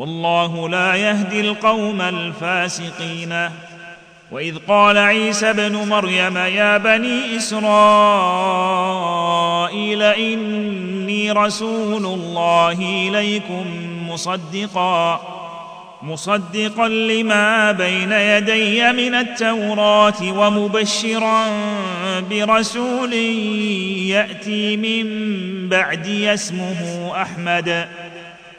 والله لا يهدي القوم الفاسقين. وإذ قال عيسى ابن مريم يا بني إسرائيل إني رسول الله إليكم مصدقا مصدقا لما بين يدي من التوراة ومبشرا برسول يأتي من بعدي اسمه أحمد.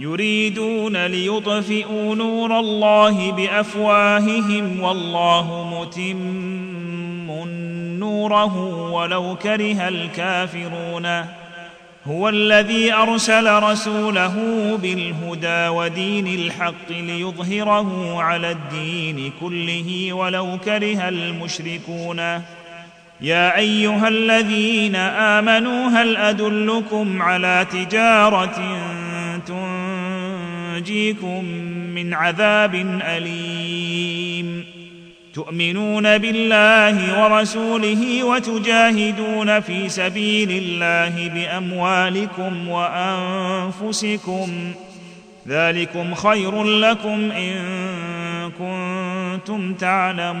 يريدون ليطفئوا نور الله بأفواههم والله متم نوره ولو كره الكافرون. هو الذي أرسل رسوله بالهدى ودين الحق ليظهره على الدين كله ولو كره المشركون. يا أيها الذين آمنوا هل أدلكم على تجارة تنجيكم من عذاب أليم. تؤمنون بالله ورسوله وتجاهدون في سبيل الله بأموالكم وأنفسكم. ذلكم خير لكم إن كنتم تعلمون.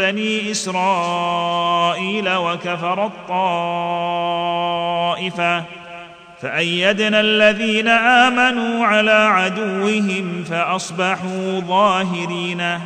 بني إسرائيل وكفر الطائفه فأيدنا الذين آمنوا على عدوهم فأصبحوا ظاهرين.